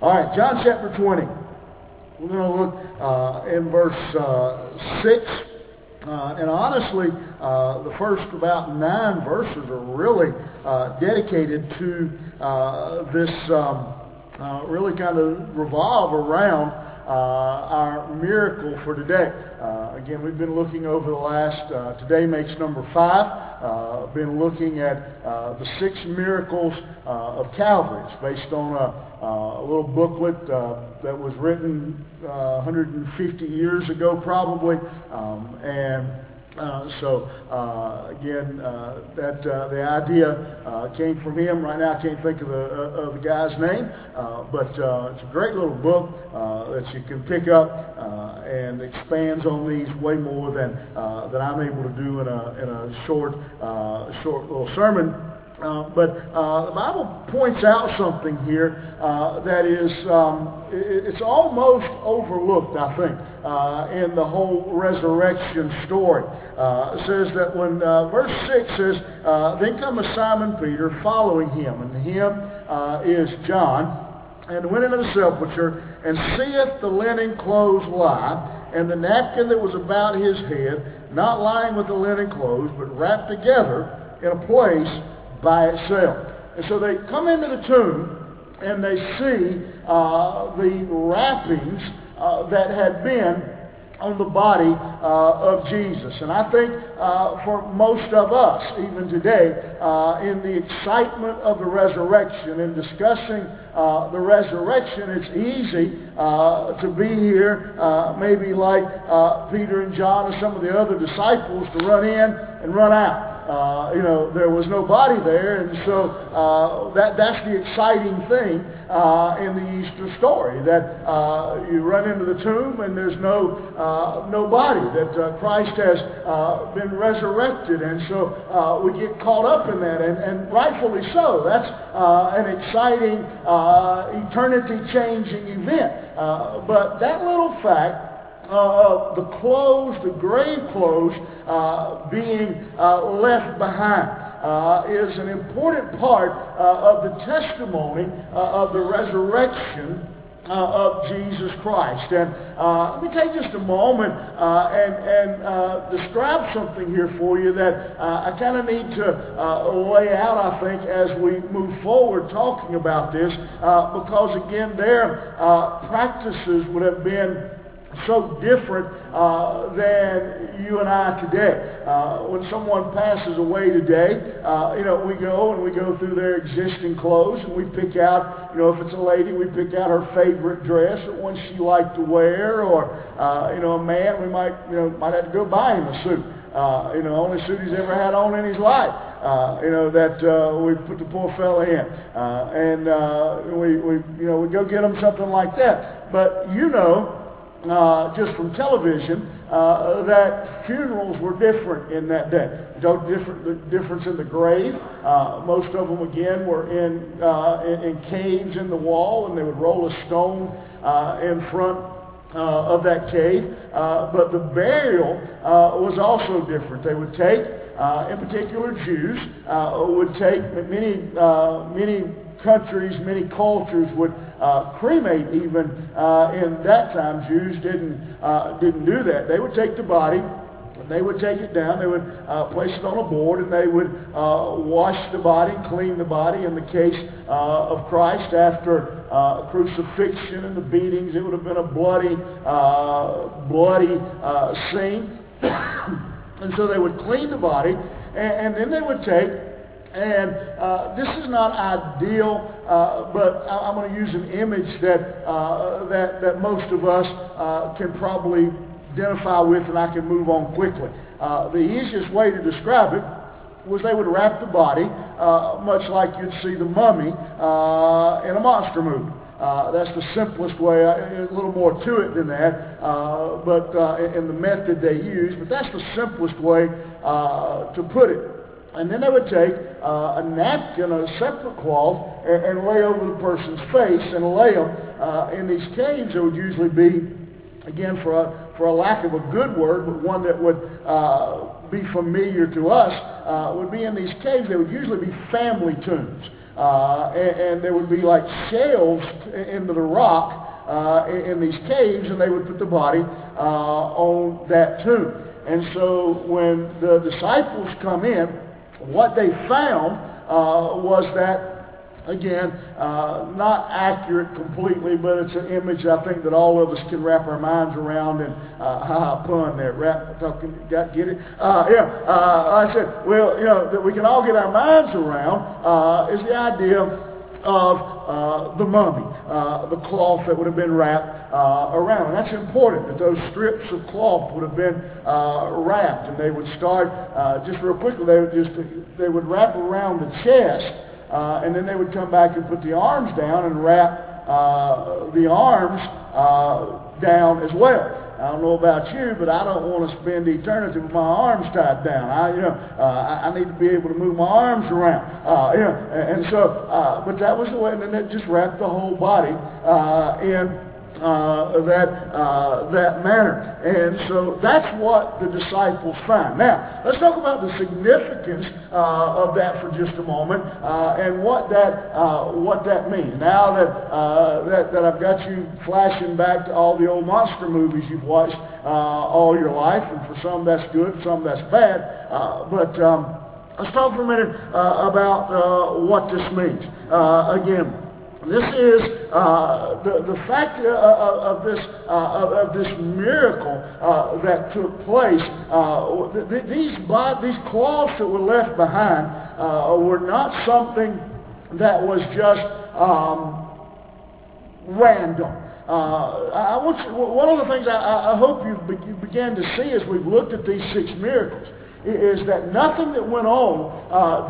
All right, John chapter 20. We're going to look uh, in verse uh, 6. Uh, and honestly, uh, the first about nine verses are really uh, dedicated to uh, this, um, really kind of revolve around our miracle for today. Uh, again, we've been looking over the last, uh, today makes number five. Uh, been looking at uh, the six miracles uh, of Calvary. It's based on a, a little booklet that was written 150 years ago, probably. Um, and uh, so uh, again, uh, that uh, the idea uh, came from him. Right now, I can't think of the of the guy's name, but it's a great little book that you can pick up and expands on these way more than than I'm able to do in a in a short short little sermon. Uh, but uh, the Bible points out something here uh, that is, um, it's almost overlooked, I think, uh, in the whole resurrection story. Uh, it says that when verse 6 says, Then cometh Simon Peter following him, and him is John, and went into the sepulchre, and seeth the linen clothes lie, and the napkin that was about his head, not lying with the linen clothes, but wrapped together in a place by itself. And so they come into the tomb and they see uh, the wrappings uh, that had been on the body uh, of Jesus. And I think uh, for most of us, even today, uh, in the excitement of the resurrection and discussing uh, the resurrection, it's easy uh, to be here, uh, maybe like Peter and John and some of the other disciples, to run in and run out. Uh, you know, there was no body there, and so uh, that that's the exciting thing uh, in the Easter story that uh, you run into the tomb and there's no uh, no body that uh, Christ has been resurrected, and so we get caught up in that, and, and rightfully so. That's an exciting, eternity-changing event. but that little fact uh, the clothes, the grave clothes, uh, being uh, left behind. Uh, is an important part uh, of the testimony uh, of the resurrection uh, of Jesus Christ. And uh, let me take just a moment uh, and, and describe something here for you that I kind of need to lay out, I think, as we move forward talking about this, because again, their practices would have been so different uh, than you and I today. Uh, when someone passes away today, uh, you know, we go and we go through their existing clothes and we pick out, you know, if it's a lady, we pick out her favorite dress or one she liked to wear, or uh, you know, a man, we might, you know, might have to go buy him a suit. Uh, you know, only suit he's ever had on in his life. Uh, you know that uh, we put the poor fella in, uh, and uh, we, we, you know, we go get him something like that. But you know, uh, just from television uh, that funerals were different in that day. No different, the difference in the grave. Uh, most of them, again, were in, uh, in, in, caves in the wall, and they would roll a stone uh, in front uh, of that cave. Uh but the burial uh was also different. They would take, uh in particular, Jews uh would take many uh many countries, many cultures would uh, cremate even uh, in that time. Jews didn't, uh, didn't do that. They would take the body, they would take it down, they would uh, place it on a board, and they would uh, wash the body, clean the body. In the case uh, of Christ, after crucifixion and the beatings, it would have been a bloody, bloody scene. and so they would clean the body, and, and then they would take and uh, this is not ideal, uh, but I, am going to use an image that, uh, that, that most of us uh, can probably identify with, and I can move on quickly. Uh, the easiest way to describe it was they would wrap the body, uh, much like you'd see the mummy in a monster movie. Uh, that's the simplest way. A little more to it than that, uh, but uh, in the method they use. But that's the simplest way to put it. And then they would take uh, a napkin, a separate cloth, and, and, lay over the person's face and lay them. Uh, in these caves, It would usually be, again, for a, for a lack of a good word, but one that would uh, be familiar to us, uh, would be in these caves. They would usually be family tombs. uh, and, and there would be like shelves into the rock uh, in, in these caves, and they would put the body on that tomb. And so when the disciples come in, what they found uh, was that again, uh, not accurate completely, but it's an image I think that all of us can wrap our minds around. And uh, ha pun there, wrap talking, got get it? Uh, yeah, uh, I said, well, you know, that we can all get our minds around uh, is the idea of uh, the mummy, uh, the cloth that would have been wrapped uh, around. And that's important that those strips of cloth would have been uh, wrapped, and they would start uh, just real quickly. They would just they would wrap around the chest uh, and then they would come back and put the arms down and wrap the arms down as well. I don't know about you, but I don't want to spend eternity with my arms tied down. I, you know, uh, I, I need to be able to move my arms around. Uh, you know, and, and so, uh, but that was the way, and then it just wrapped the whole body uh, in uh, that, uh, that manner. And so that's what the disciples find. Now, let's talk about the significance uh, of that for just a moment uh, and what that, uh, what that means. Now that, uh, that, that I've got you flashing back to all the old monster movies you've watched all your life, and for some that's good, some that's bad, but um, let's talk for a minute about what this means. again, this is uh, the, the fact uh, of, this, uh, of, this miracle uh, that took place. Uh, th- these, these cloths that were left behind uh, were not something that was just um, random. I want you, one of the things I, I hope you, be, you began to see as we've looked at these six miracles is that nothing that went on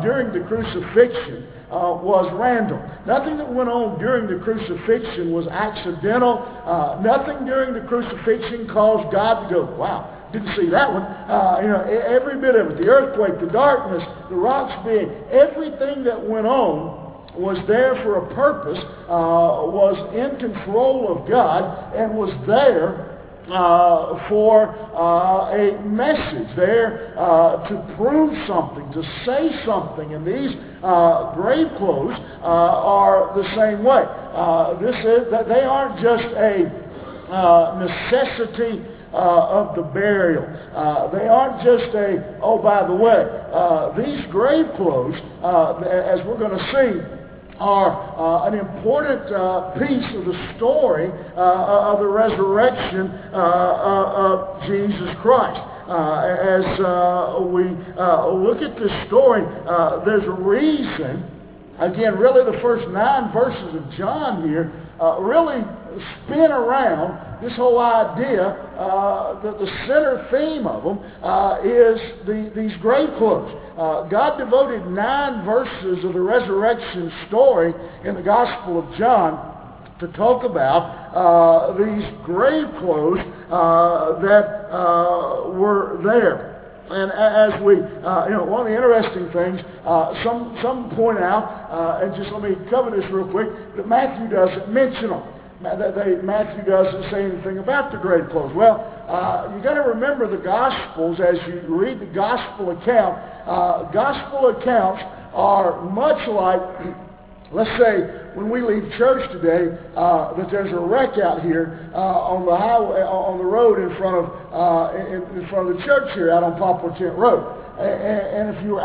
during the crucifixion uh, was random. Nothing that went on during the crucifixion was accidental. Uh, nothing during the crucifixion caused God to go, wow, didn't see that one. Uh, you know, every bit of it, the earthquake, the darkness, the rocks being, everything that went on was there for a purpose, uh, was in control of God, and was there uh, for uh, a message, there uh, to prove something, to say something. And these uh, grave clothes uh, are the same way. Uh, this is they aren't just a necessity of the burial. they aren't just a oh by the way. these grave clothes, as we're going to see are uh, an important uh, piece of the story uh, of the resurrection uh, uh, of Jesus Christ. Uh, as we look at this story, there's a reason, again, really the first nine verses of John here really spin around this whole idea uh, that the center theme of them uh, is the, these grave clothes. Uh, God devoted nine verses of the resurrection story in the Gospel of John to talk about uh, these grave clothes uh, that uh, were there. And as we, uh, you know, one of the interesting things, uh, some, some point out, uh, and just let me cover this real quick, that Matthew doesn't mention them they, Matthew doesn't say anything about the grave clothes. Well, uh, you got to remember the Gospels as you read the Gospel account. Uh, gospel accounts are much like, let's say, when we leave church today, uh, that there's a wreck out here uh, on the highway, uh, on the road in front of uh, in, in, front of the church here, out on Poplar Tent Road. And, and if you were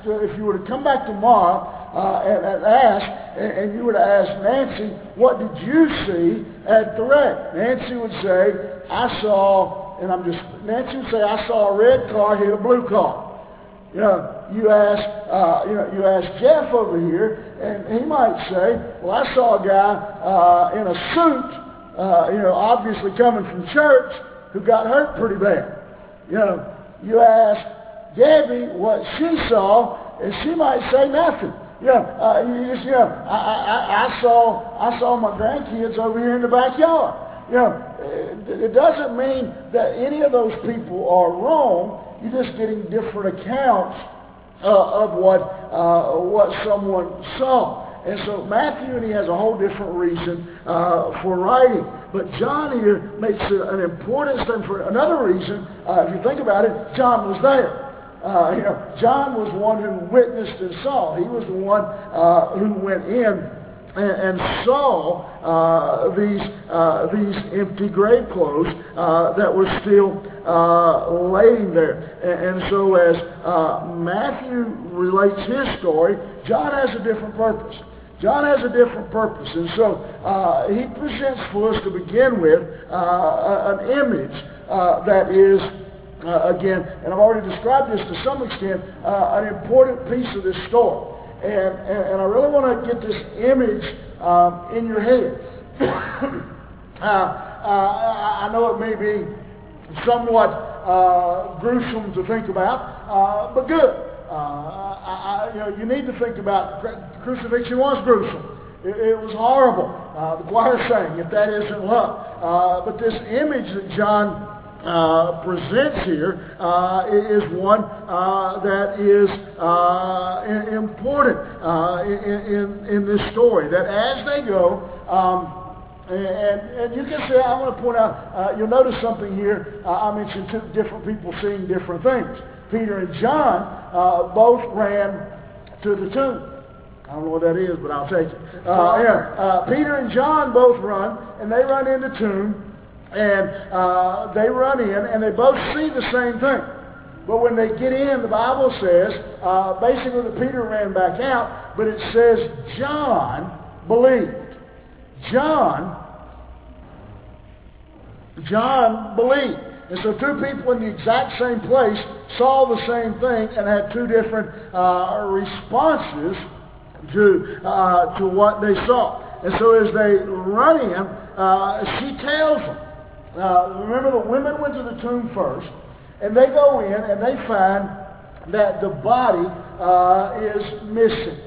asked, if you were to come back tomorrow uh, and, and ask, and, and you to ask Nancy, what did you see at the wreck? Nancy would say, I saw, and I'm just, Nancy would say, I saw a red car hit a blue car. You know, you ask, uh, you know, you ask Jeff over here, and he might say, well, I saw a guy uh, in a suit, uh, you know, obviously coming from church, who got hurt pretty bad. You know, you ask Debbie what she saw, and she might say nothing. Yeah, uh, you just, yeah, I, I, I saw, I saw my grandkids over here in the backyard. You know, it, doesn't mean that any of those people are wrong. You're just getting different accounts uh, of what, uh, what someone saw. And so Matthew, and he has a whole different reason uh, for writing. But John here makes an important statement for another reason. Uh, if you think about it, John was there. Uh, you know, John was one who witnessed and saw. He was the one uh, who went in and, and saw uh, these uh, these empty grave clothes uh, that were still uh, laying there. And, and so, as uh, Matthew relates his story, John has a different purpose. John has a different purpose, and so uh, he presents for us to begin with an image that is. Uh, again, and I've already described this to some extent, uh, an important piece of this story. And, and, and I really want to get this image um, in your head. uh, uh, I know it may be somewhat uh, gruesome to think about, uh, but good. I, I, you, know, you need to think about crucifixion was gruesome. It, it was horrible. The choir sang, if that isn't love. but this image that John uh, presents here uh, is one uh, that is uh, important uh, in, in, this story. That as they go, um, and, and, you can say, I want to point out, uh, you'll notice something here. I mentioned two different people seeing different things. Peter and John both ran to the tomb. I don't know what that is, but I'll take it. yeah, Peter and John both run, and they run in the tomb. And uh, they run in, and they both see the same thing. But when they get in, the Bible says, uh, basically that Peter ran back out, but it says John believed. John, John believed. And so two people in the exact same place saw the same thing and had two different uh, responses to, uh, to what they saw. And so as they run in, uh, she tells them, uh, remember, the women went to the tomb first, and they go in and they find that the body uh, is missing.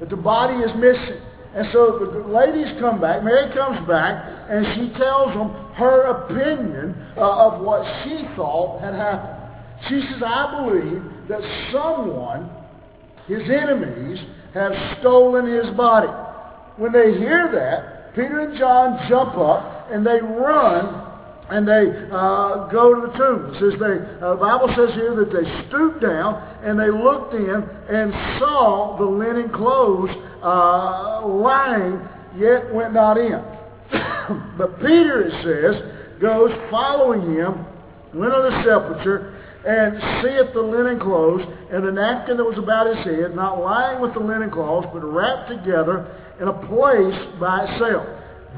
That the body is missing. And so the ladies come back, Mary comes back, and she tells them her opinion uh, of what she thought had happened. She says, I believe that someone, his enemies, have stolen his body. When they hear that, Peter and John jump up and they run and they uh, go to the tomb. It says they, uh, the Bible says here that they stooped down and they looked in and saw the linen clothes uh, lying, yet went not in. but Peter, it says, goes following him, went to the sepulchre, and seeth the linen clothes and the napkin that was about his head, not lying with the linen cloths, but wrapped together in a place by itself.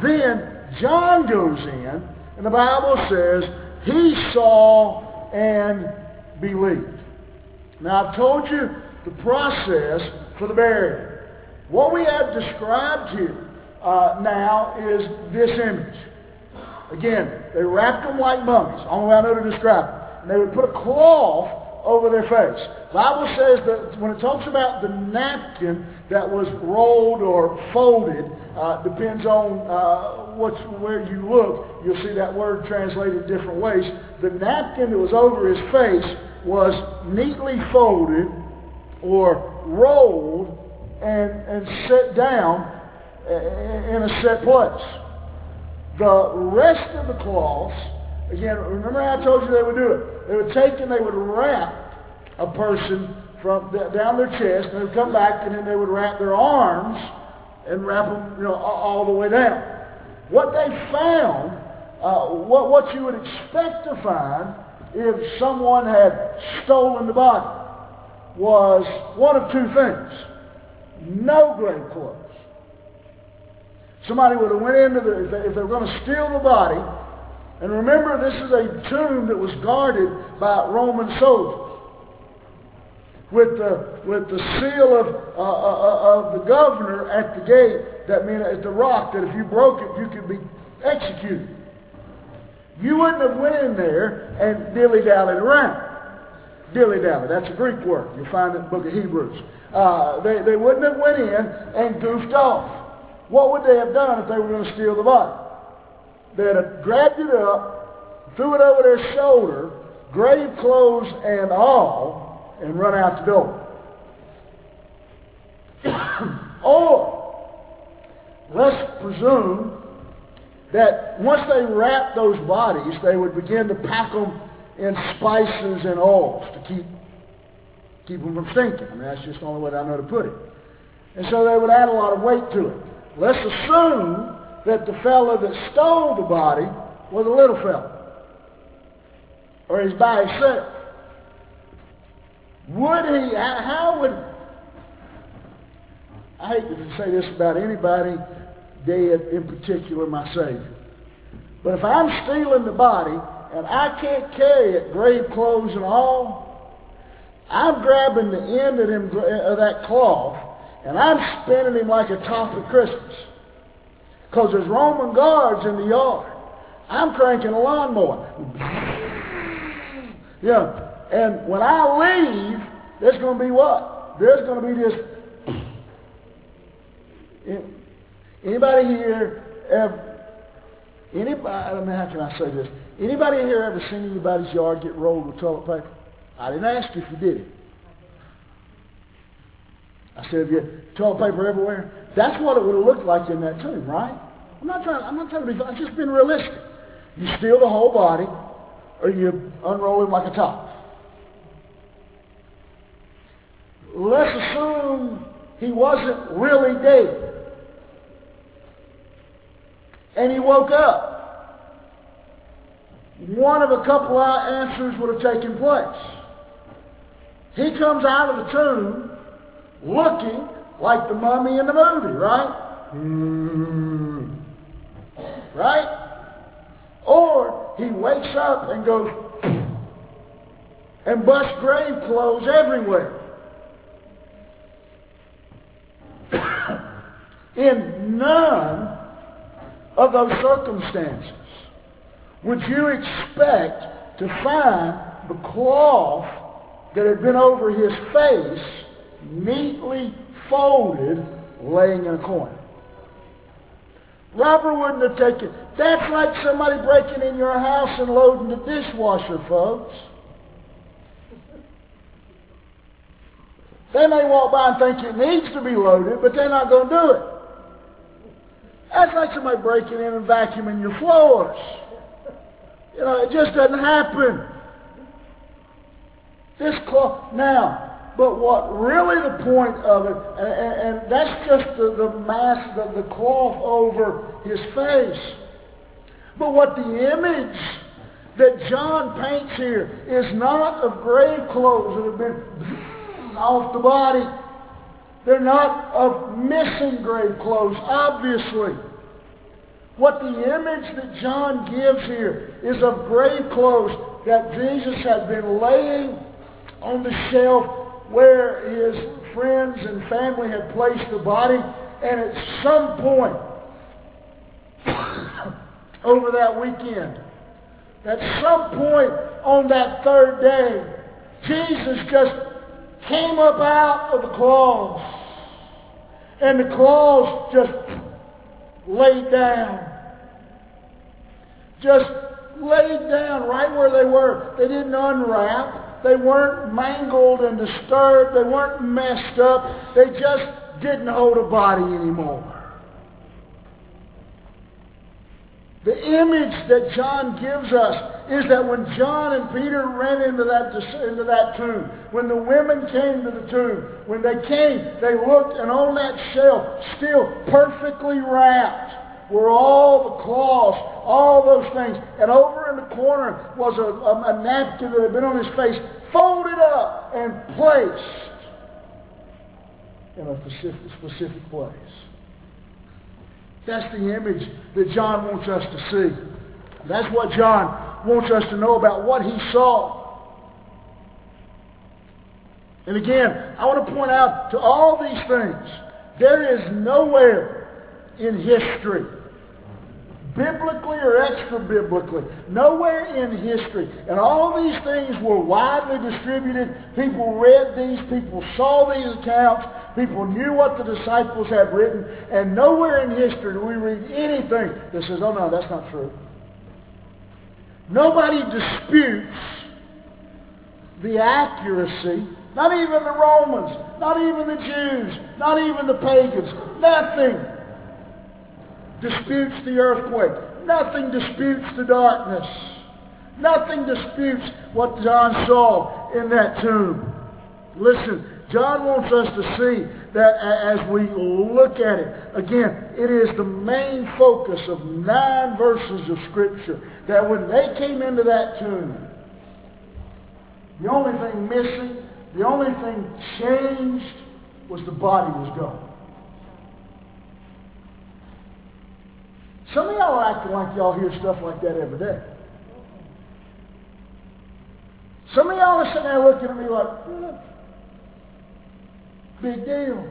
Then John goes in and the Bible says, he saw and believed. Now, I've told you the process for the burial. What we have described here uh, now is this image. Again, they wrapped them like mummies. Only way I know to describe it. And they would put a cloth over their face. Bible says that when it talks about the napkin that was rolled or folded, uh, depends on uh, where you look, you'll see that word translated different ways. The napkin that was over his face was neatly folded or rolled and, and set down in a set place. The rest of the cloths Again, remember how I told you they would do it? They would take and they would wrap a person from down their chest, and they would come back, and then they would wrap their arms and wrap them, you know, all the way down. What they found, uh, what, what you would expect to find if someone had stolen the body, was one of two things. No grave clothes. Somebody would have went into the, if they, if they were going to steal the body, and remember, this is a tomb that was guarded by Roman soldiers. With the, with the seal of, uh, uh, uh, of the governor at the gate, that meant at the rock, that if you broke it, you could be executed. You wouldn't have went in there and dilly-dallied around. Dilly-dally, that's a Greek word. You'll find it in the book of Hebrews. Uh, they, they wouldn't have went in and goofed off. What would they have done if they were going to steal the body? They'd have grabbed it up, threw it over their shoulder, grave clothes and all, and run out the door. or, let's presume that once they wrapped those bodies, they would begin to pack them in spices and oils to keep keep them from stinking. I mean, that's just the only way I know to put it. And so they would add a lot of weight to it. Let's assume that the fellow that stole the body was a little fellow. Or he's by himself. Would he, how would, I hate to say this about anybody dead, in particular my Savior. But if I'm stealing the body and I can't carry it, grave clothes and all, I'm grabbing the end of, them, uh, of that cloth and I'm spinning him like a top at Christmas. Because there's Roman guards in the yard. I'm cranking a lawnmower. yeah. And when I leave, there's going to be what? There's going to be this. Anybody here ever, anybody, I know how can I say this. Anybody here ever seen anybody's yard get rolled with toilet paper? I didn't ask you if you did it. I said, have you toilet paper everywhere? That's what it would have looked like in that tomb, right? I'm not trying, I'm not trying to be, I'm just being realistic. You steal the whole body, or you unroll him like a top. Let's assume he wasn't really dead. And he woke up. One of a couple of answers would have taken place. He comes out of the tomb looking like the mummy in the movie, right? Mm. Right? Or he wakes up and goes and busts grave clothes everywhere. in none of those circumstances would you expect to find the cloth that had been over his face neatly folded laying in a corner. Robber wouldn't have taken. That's like somebody breaking in your house and loading the dishwasher, folks. They may walk by and think it needs to be loaded, but they're not going to do it. That's like somebody breaking in and vacuuming your floors. You know, it just doesn't happen. This cloth. Now, but what really the point of it, and, and, that's just the, the mask, the, the cloth over his face. But what the image that John paints here is not of grave clothes that have been off the body. They're not of missing grave clothes, obviously. What the image that John gives here is of grave clothes that Jesus had been laying on the shelf where his friends and family had placed the body, and at some point over that weekend, at some point on that third day, Jesus just came up out of the cloths, and the cloths just laid down. Just laid down right where they were. They didn't unwrap. They weren't mangled and disturbed. They weren't messed up. They just didn't hold a body anymore. The image that John gives us is that when John and Peter ran into that, into that tomb, when the women came to the tomb, when they came, they looked, and on that shelf, still perfectly wrapped, were all the cloths, all those things. And over in the corner was a, a, a napkin that had been on his face, folded up and placed in a specific, specific place. That's the image that John wants us to see. That's what John wants us to know about what he saw. And again, I want to point out to all these things, there is nowhere in history biblically or extra-biblically. Nowhere in history. And all these things were widely distributed. People read these. People saw these accounts. People knew what the disciples had written. And nowhere in history do we read anything that says, oh no, that's not true. Nobody disputes the accuracy not even the Romans, not even the Jews, not even the pagans. Nothing disputes the earthquake. Nothing disputes the darkness. Nothing disputes what John saw in that tomb. Listen, John wants us to see that as we look at it, again, it is the main focus of nine verses of Scripture that when they came into that tomb, the only thing missing, the only thing changed was the body was gone. Some of y'all are acting like y'all hear stuff like that every day. Some of y'all are sitting there looking at me like, mm, big deal.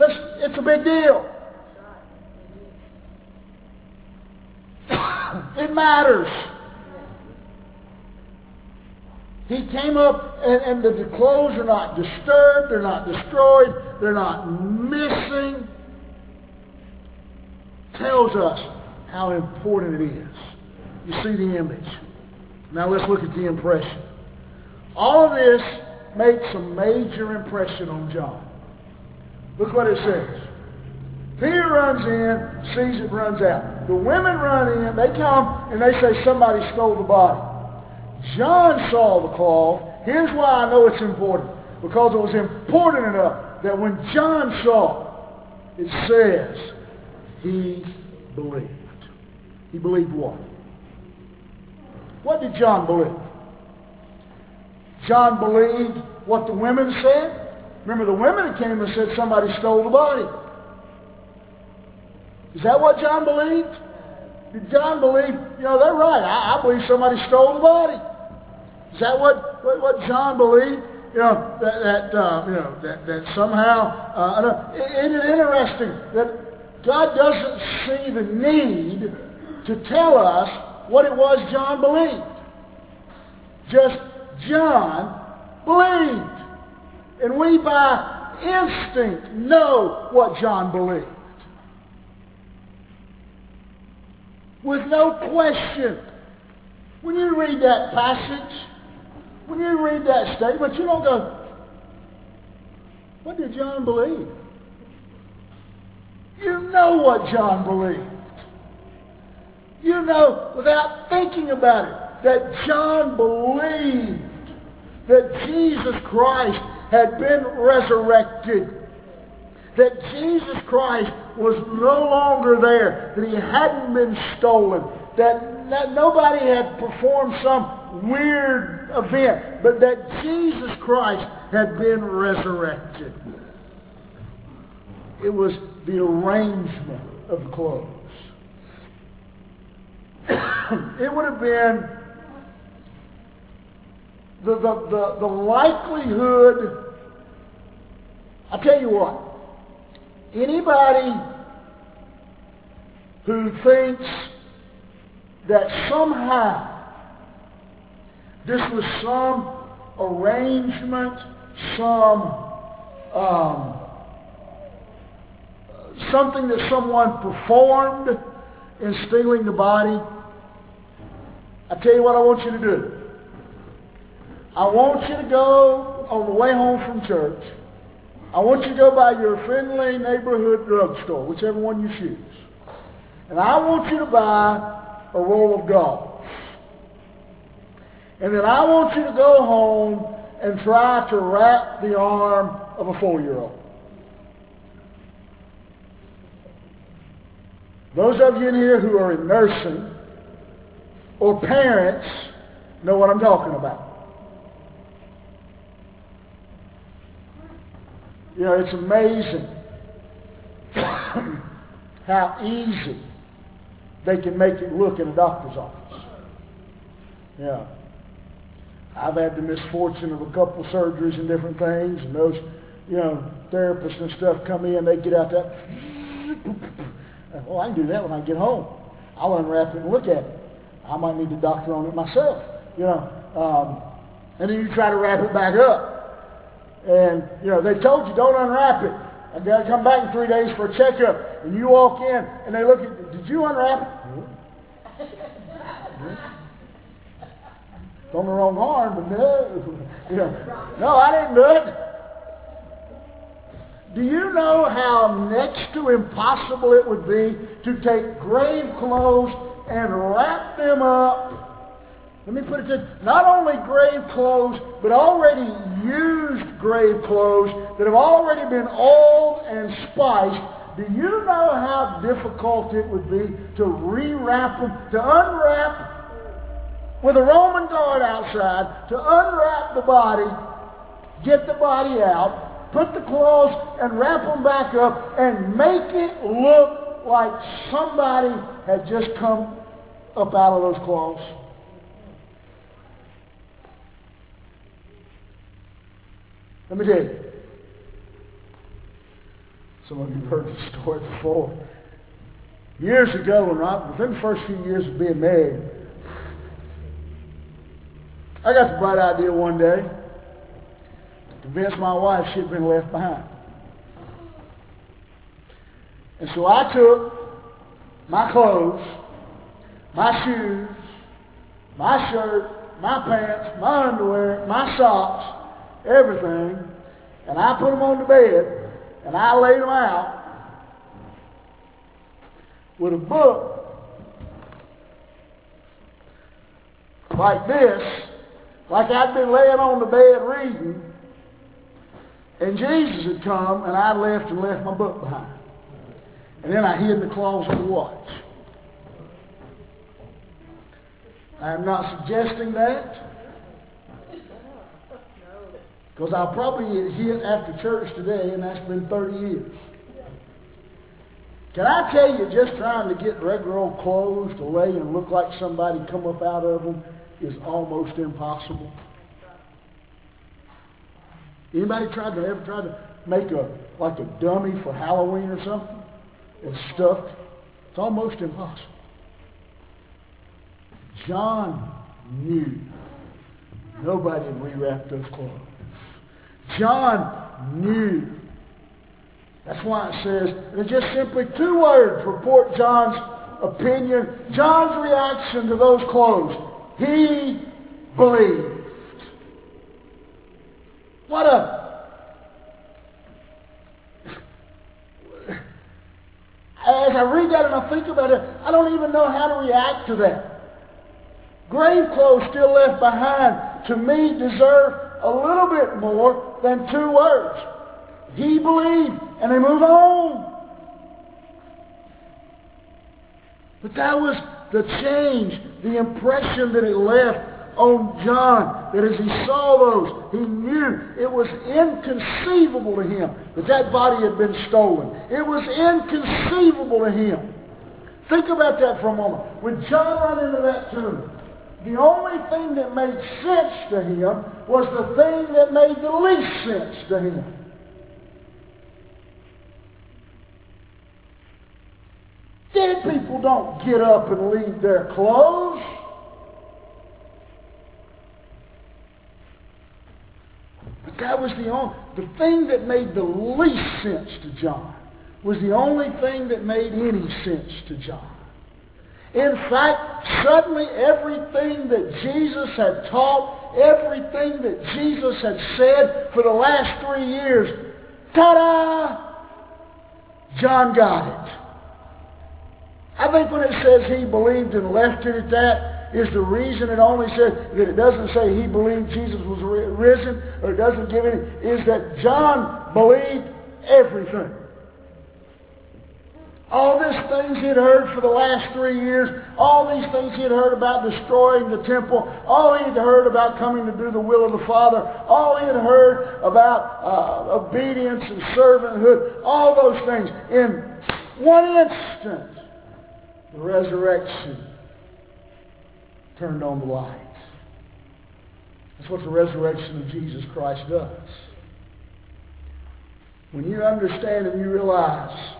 it's a big deal. it matters. He came up and, and the clothes are not disturbed, they're not destroyed, they're not missing. Tells us how important it is. You see the image. Now let's look at the impression. All of this makes a major impression on John. Look what it says. Peter runs in, sees it, runs out. The women run in, they come, and they say somebody stole the body. John saw the cloth. Here's why I know it's important. Because it was important enough that when John saw it, it says he believed. He believed what? What did John believe? John believed what the women said. Remember, the women came and said somebody stole the body. Is that what John believed? Did John believe, you know, they're right. I, I believe somebody stole the body. Is that what, what, what John believed? You know, that, that uh, you know, that, that somehow, uh, it, it interesting that God doesn't see the need to tell us what it was John believed. Just John believed. And we by instinct know what John believed. With no question. When you read that passage, when you read that statement, you don't go, what did John believe? You know what John believed. You know, without thinking about it, that John believed that Jesus Christ had been resurrected. That Jesus Christ was no longer there. That he hadn't been stolen. That, that nobody had performed some weird event. But that Jesus Christ had been resurrected. It was the arrangement of clothes. it would have been the, the, the, the likelihood, I'll tell you what, anybody who thinks that somehow this was some arrangement, some um, something that someone performed in stealing the body, I tell you what I want you to do. I want you to go on the way home from church. I want you to go by your friendly neighborhood drugstore, whichever one you choose. And I want you to buy a roll of gauze. And then I want you to go home and try to wrap the arm of a four-year-old. Those of you in here who are in nursing or parents know what I'm talking about. You know, it's amazing how easy they can make it look in a doctor's office. Yeah. I've had the misfortune of a couple surgeries and different things, and those, you know, therapists and stuff come in, they get out that. Well, I can do that when I get home. I'll unwrap it and look at it. I might need a doctor on it myself, you know. Um, and then you try to wrap it back up. And, you know, they told you don't unwrap it. I got to come back in three days for a checkup. And you walk in and they look at, did you unwrap it? It's on the wrong arm, but no. You know, no, I didn't do it. Do you know how next to impossible it would be to take grave clothes and wrap them up let me put it this, not only grave clothes, but already used grave clothes that have already been oiled and spiced. Do you know how difficult it would be to rewrap them, to unwrap with a Roman guard outside, to unwrap the body, get the body out, put the clothes and wrap them back up and make it look like somebody had just come up out of those clothes? Let me tell you. Some of you have heard the story before. Years ago, when I, within the first few years of being married, I got the bright idea one day to convince my wife she'd been left behind. And so I took my clothes, my shoes, my shirt, my pants, my underwear, my socks, everything, and I put them on the bed, and I laid them out with a book like this, like I'd been laying on the bed reading, and Jesus had come, and I left and left my book behind. And then I hid in the closet to watch. I am not suggesting that. Because I'll probably get hit after church today, and that's been 30 years. Can I tell you, just trying to get regular old clothes to lay and look like somebody come up out of them is almost impossible? Anybody tried to ever try to make a like a dummy for Halloween or something and stuffed? It's almost impossible. John knew nobody rewrapped those clothes. John knew. That's why it says, and it's just simply two words report John's opinion, John's reaction to those clothes. He believed. What a as I read that and I think about it, I don't even know how to react to that. Grave clothes still left behind, to me, deserve a little bit more than two words. He believed, and they move on. But that was the change, the impression that it left on John, that as he saw those, he knew it was inconceivable to him that that body had been stolen. It was inconceivable to him. Think about that for a moment. When John ran into that tomb, the only thing that made sense to him was the thing that made the least sense to him. Dead people don't get up and leave their clothes. But that was the only, the thing that made the least sense to John was the only thing that made any sense to John. In fact, suddenly everything that Jesus had taught, everything that Jesus had said for the last three years, ta-da! John got it. I think when it says he believed and left it at that is the reason it only says that it doesn't say he believed Jesus was risen or it doesn't give any, is that John believed everything. All these things he had heard for the last three years, all these things he had heard about destroying the temple, all he had heard about coming to do the will of the Father, all he had heard about uh, obedience and servanthood, all those things. In one instant, the resurrection turned on the light. That's what the resurrection of Jesus Christ does. When you understand and you realize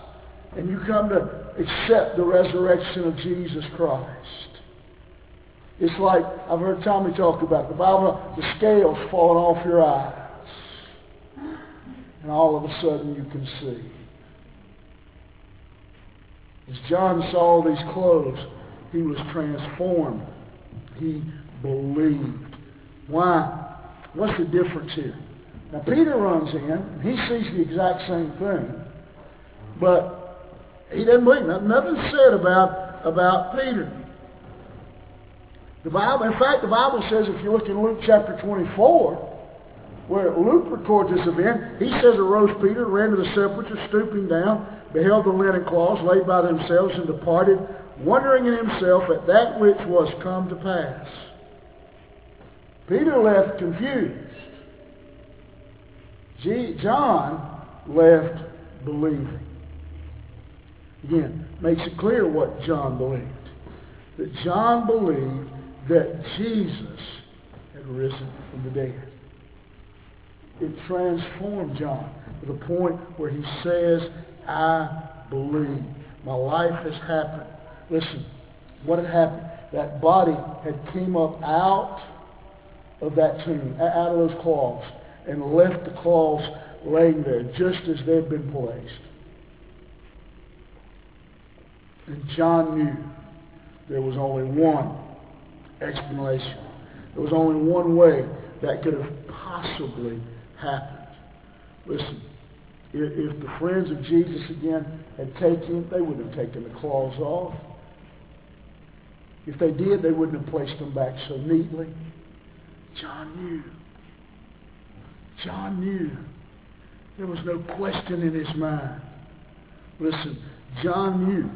and you come to accept the resurrection of Jesus Christ. It's like I've heard Tommy talk about the Bible, the scales falling off your eyes. And all of a sudden you can see. As John saw these clothes, he was transformed. He believed. Why? What's the difference here? Now Peter runs in, and he sees the exact same thing. But he doesn't believe. Nothing, nothing said about, about Peter. The Bible, in fact, the Bible says if you look in Luke chapter 24, where Luke records this event, he says arose Peter, ran to the sepulchre, stooping down, beheld the linen cloths laid by themselves, and departed, wondering in himself at that which was come to pass. Peter left confused. John left believing. Again, makes it clear what John believed. That John believed that Jesus had risen from the dead. It transformed John to the point where he says, I believe. My life has happened. Listen, what had happened? That body had came up out of that tomb, out of those cloths, and left the cloths laying there just as they'd been placed. And John knew there was only one explanation. There was only one way that could have possibly happened. Listen, if, if the friends of Jesus again had taken, they wouldn't have taken the claws off. If they did, they wouldn't have placed them back so neatly. John knew. John knew. There was no question in his mind. Listen, John knew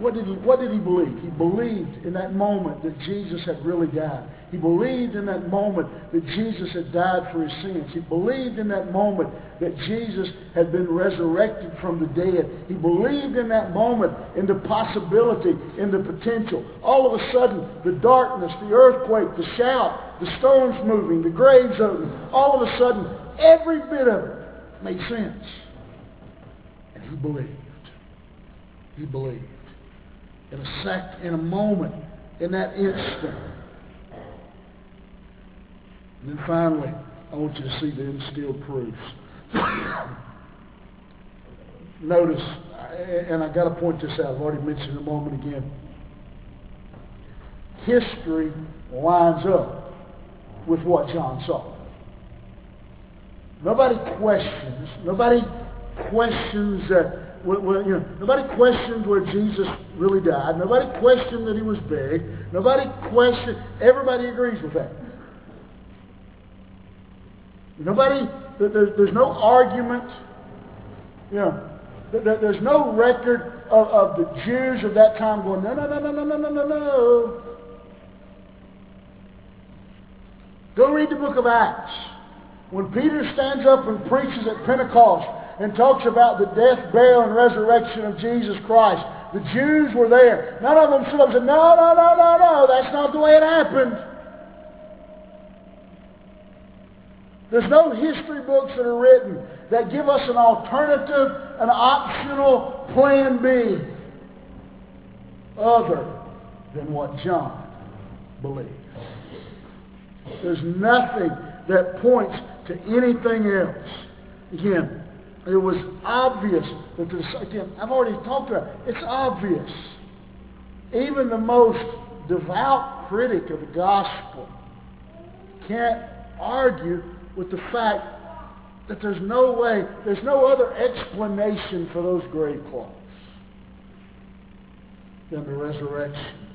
what did, he, what did he believe? He believed in that moment that Jesus had really died. He believed in that moment that Jesus had died for his sins. He believed in that moment that Jesus had been resurrected from the dead. He believed in that moment in the possibility, in the potential. All of a sudden, the darkness, the earthquake, the shout, the stones moving, the graves open, all of a sudden, every bit of it made sense. And he believed. He believed in a sec, in a moment, in that instant. And then finally, I want you to see the instilled proofs. Notice, and I got to point this out. I've already mentioned it a moment again. History lines up with what John saw. Nobody questions. Nobody questions that well, you know, nobody questioned where Jesus really died. Nobody questioned that he was buried. Nobody questioned. Everybody agrees with that. Nobody, there, there's no argument. You know, there, there's no record of, of the Jews of that time going, no, no, no, no, no, no, no, no, no. Go read the book of Acts. When Peter stands up and preaches at Pentecost, and talks about the death, burial, and resurrection of Jesus Christ. The Jews were there. None of them stood up and said, no, no, no, no, no, that's not the way it happened. There's no history books that are written that give us an alternative, an optional plan B other than what John believed. There's nothing that points to anything else. Again, it was obvious that this, again, I've already talked about it. It's obvious. Even the most devout critic of the gospel can't argue with the fact that there's no way, there's no other explanation for those grave clothes than the resurrection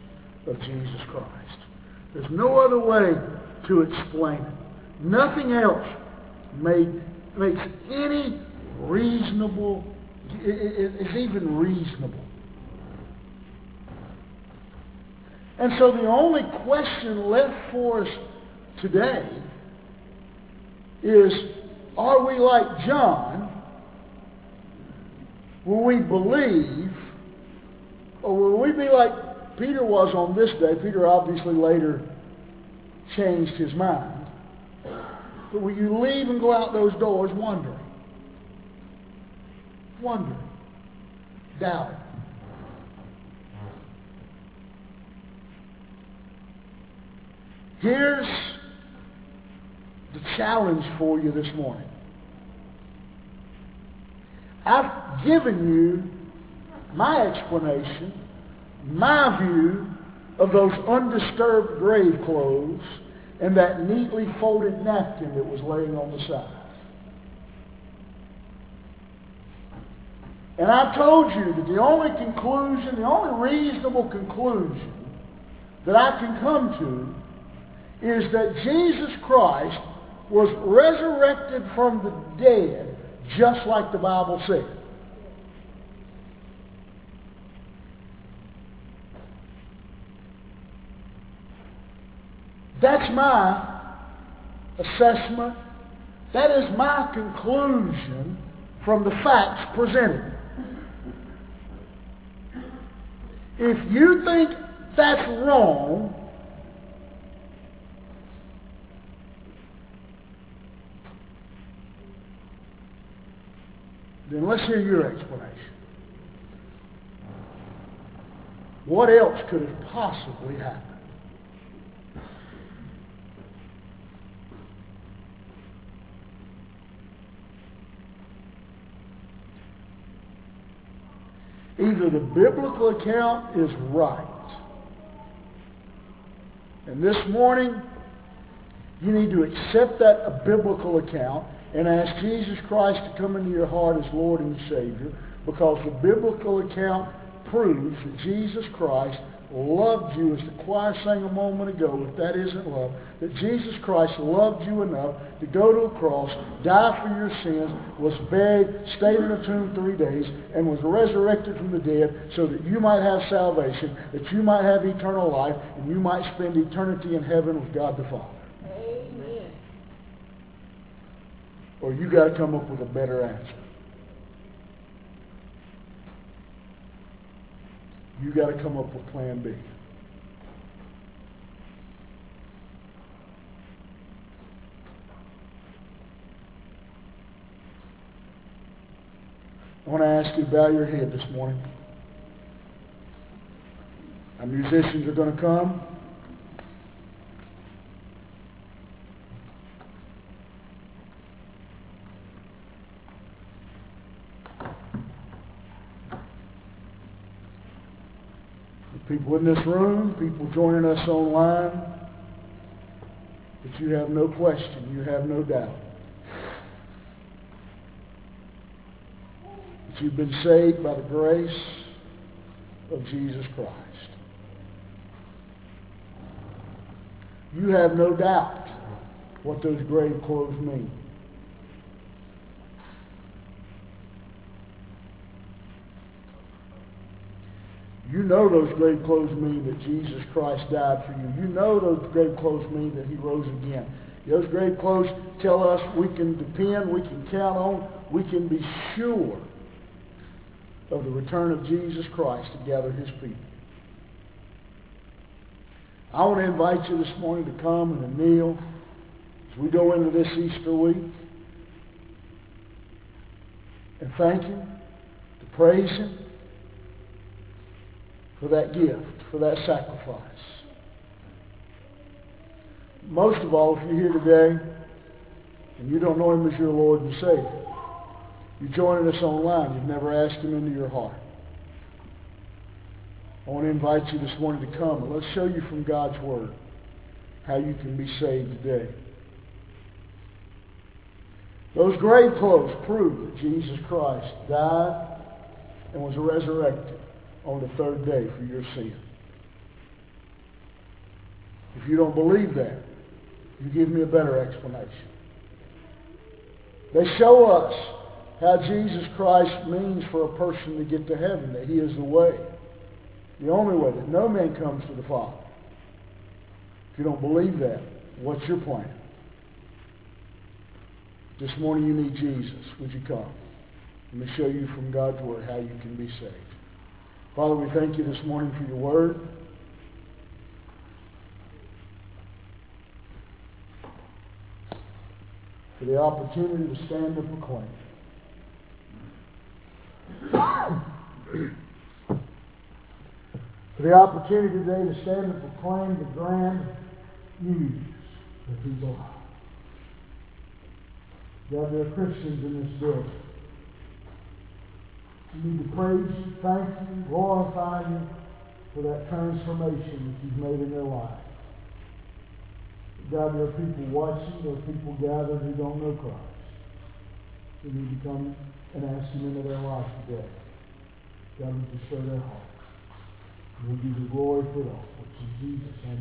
of Jesus Christ. There's no other way to explain it. Nothing else made, makes any reasonable, is even reasonable. And so the only question left for us today is, are we like John? Will we believe? Or will we be like Peter was on this day? Peter obviously later changed his mind. But will you leave and go out those doors wondering? Wondering, doubting. Here's the challenge for you this morning. I've given you my explanation, my view of those undisturbed grave clothes and that neatly folded napkin that was laying on the side. And I told you that the only conclusion, the only reasonable conclusion that I can come to is that Jesus Christ was resurrected from the dead just like the Bible said. That's my assessment. That is my conclusion from the facts presented. If you think that's wrong, then let's hear your explanation. What else could have possibly happened? Either the biblical account is right. And this morning, you need to accept that biblical account and ask Jesus Christ to come into your heart as Lord and Savior because the biblical account proves that Jesus Christ loved you, as the choir sang a moment ago, if that isn't love, that Jesus Christ loved you enough to go to a cross, die for your sins, was buried, stayed in a tomb three days, and was resurrected from the dead so that you might have salvation, that you might have eternal life, and you might spend eternity in heaven with God the Father. Amen. Or you got to come up with a better answer. You got to come up with plan B. I want to ask you to bow your head this morning. Our musicians are going to come. People in this room, people joining us online, that you have no question, you have no doubt. That you've been saved by the grace of Jesus Christ. You have no doubt what those grave clothes mean. You know those grave clothes mean that Jesus Christ died for you. You know those grave clothes mean that he rose again. Those grave clothes tell us we can depend, we can count on, we can be sure of the return of Jesus Christ to gather his people. I want to invite you this morning to come and to kneel as we go into this Easter week and thank him, to praise him, for that gift, for that sacrifice. Most of all, if you're here today and you don't know him as your Lord and Savior, you're joining us online. You've never asked him into your heart. I want to invite you this morning to come and let's show you from God's Word how you can be saved today. Those grave clothes prove that Jesus Christ died and was resurrected on the third day for your sin. If you don't believe that, you give me a better explanation. They show us how Jesus Christ means for a person to get to heaven, that he is the way, the only way, that no man comes to the Father. If you don't believe that, what's your plan? This morning you need Jesus. Would you come? Let me show you from God's Word how you can be saved. Father, we thank you this morning for your word. For the opportunity to stand and proclaim. for the opportunity today to stand and proclaim the grand news that he's alive. God, there are Christians in this building we need to praise you, thank you, glorify you for that transformation that you've made in their life. God, there are people watching, there are people gathered who don't know Christ. We need to come and ask him into their life today. God, would you stir their hearts. We'll give you glory for it all. In Jesus' name.